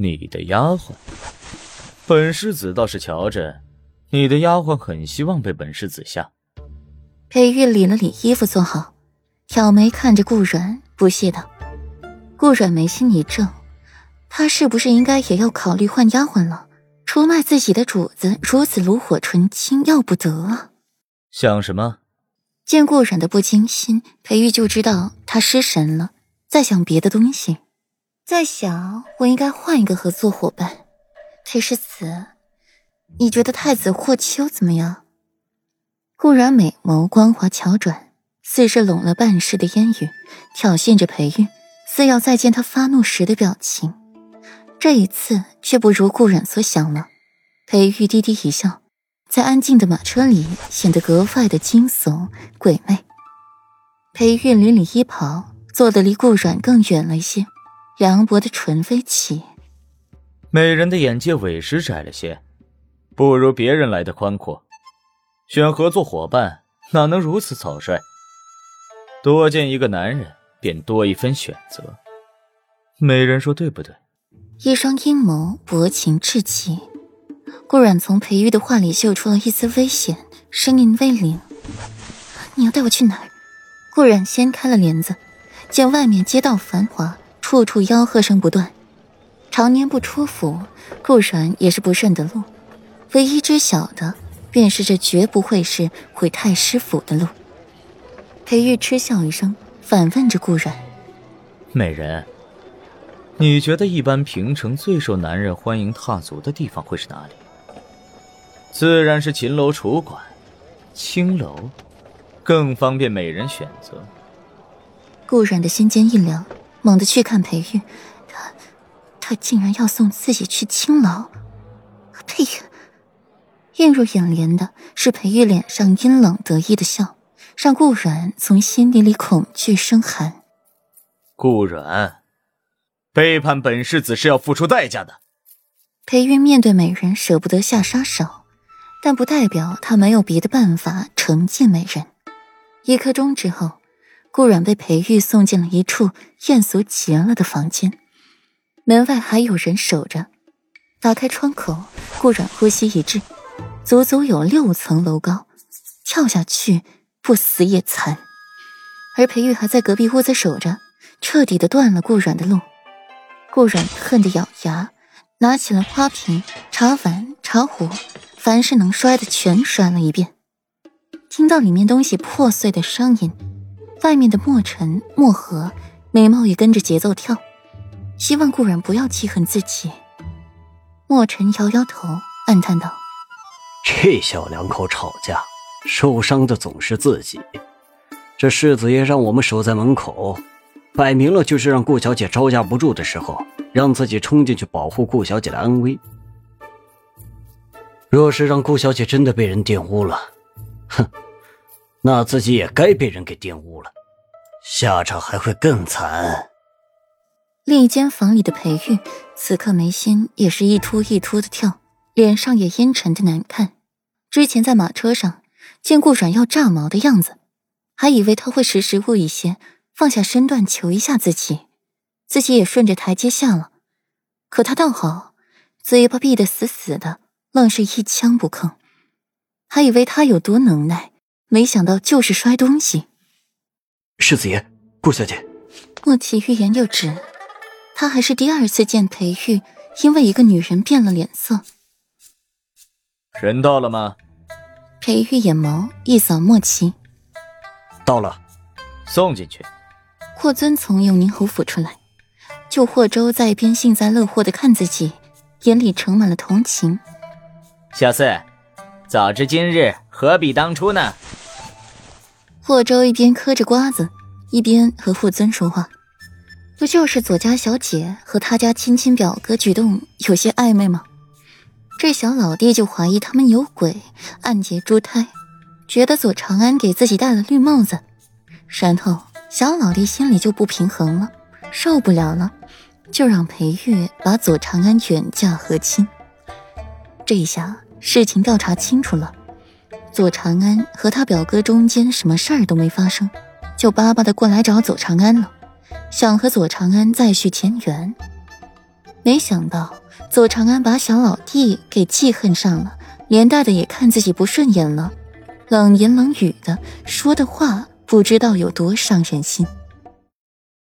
你的丫鬟。本世子倒是瞧着，你的丫鬟很希望被本世子下。裴玉理了理衣服，坐好，挑眉看着顾软，不屑道：“顾软眉心一皱，他是不是应该也要考虑换丫鬟了？出卖自己的主子如此炉火纯青，要不得啊！”想什么？见顾软的不经心，裴玉就知道他失神了，在想别的东西，在想我应该换一个合作伙伴。裴世子，你觉得太子霍秋怎么样？顾然美眸光滑巧转，似是拢了半世的烟雨，挑衅着裴玉，似要再见他发怒时的表情。这一次却不如顾然所想了。裴玉低低一笑，在安静的马车里显得格外的惊悚鬼魅。裴玉理理衣袍，坐得离顾软更远了一些，凉薄的唇飞起。美人的眼界委实窄了些，不如别人来的宽阔。选合作伙伴哪能如此草率？多见一个男人，便多一分选择。美人说对不对？一双阴眸薄情至极。顾阮从裴玉的话里嗅出了一丝危险，声音微凛：“你要带我去哪儿？”顾阮掀开了帘子，见外面街道繁华，处处吆喝声不断。常年不出府，顾然也是不认得路，唯一知晓的。便是这绝不会是回太师府的路。裴玉嗤笑一声，反问着顾然：“美人，你觉得一般平城最受男人欢迎踏足的地方会是哪里？自然是秦楼楚馆、青楼，更方便美人选择。”顾然的心间一凉，猛地去看裴玉，他，他竟然要送自己去青楼？呸！映入眼帘的是裴玉脸上阴冷得意的笑，让顾软从心底里恐惧生寒。顾软，背叛本世子是要付出代价的。裴玉面对美人舍不得下杀手，但不代表他没有别的办法惩戒美人。一刻钟之后，顾软被裴玉送进了一处艳俗极了的房间，门外还有人守着。打开窗口，顾软呼吸一滞。足足有六层楼高，跳下去不死也残。而裴玉还在隔壁屋子守着，彻底的断了顾软的路。顾软恨得咬牙，拿起了花瓶、茶碗、茶壶，凡是能摔的全摔了一遍。听到里面东西破碎的声音，外面的墨尘、墨荷，眉毛也跟着节奏跳，希望顾软不要记恨自己。墨尘摇摇头，暗叹道。这小两口吵架，受伤的总是自己。这世子爷让我们守在门口，摆明了就是让顾小姐招架不住的时候，让自己冲进去保护顾小姐的安危。若是让顾小姐真的被人玷污了，哼，那自己也该被人给玷污了，下场还会更惨。另一间房里的裴玉，此刻眉心也是一突一突的跳，脸上也阴沉的难看。之前在马车上见顾阮要炸毛的样子，还以为他会识时务一些，放下身段求一下自己，自己也顺着台阶下了。可他倒好，嘴巴闭得死死的，愣是一枪不吭。还以为他有多能耐，没想到就是摔东西。世子爷，顾小姐，莫奇欲言又止。他还是第二次见裴玉因为一个女人变了脸色。人到了吗？裴玉眼眸一扫莫奇，到了，送进去。霍尊从永宁侯府出来，就霍州在一边幸灾乐祸的看自己，眼里盛满了同情。小四，早知今日，何必当初呢？霍州一边嗑着瓜子，一边和霍尊说话。不就是左家小姐和他家亲亲表哥举动有些暧昧吗？这小老弟就怀疑他们有鬼，暗结珠胎，觉得左长安给自己戴了绿帽子，然后小老弟心里就不平衡了，受不了了，就让裴玉把左长安远嫁和亲。这一下事情调查清楚了，左长安和他表哥中间什么事儿都没发生，就巴巴的过来找左长安了，想和左长安再续前缘。没想到左长安把小老弟给记恨上了，连带的也看自己不顺眼了，冷言冷语的说的话，不知道有多伤人心。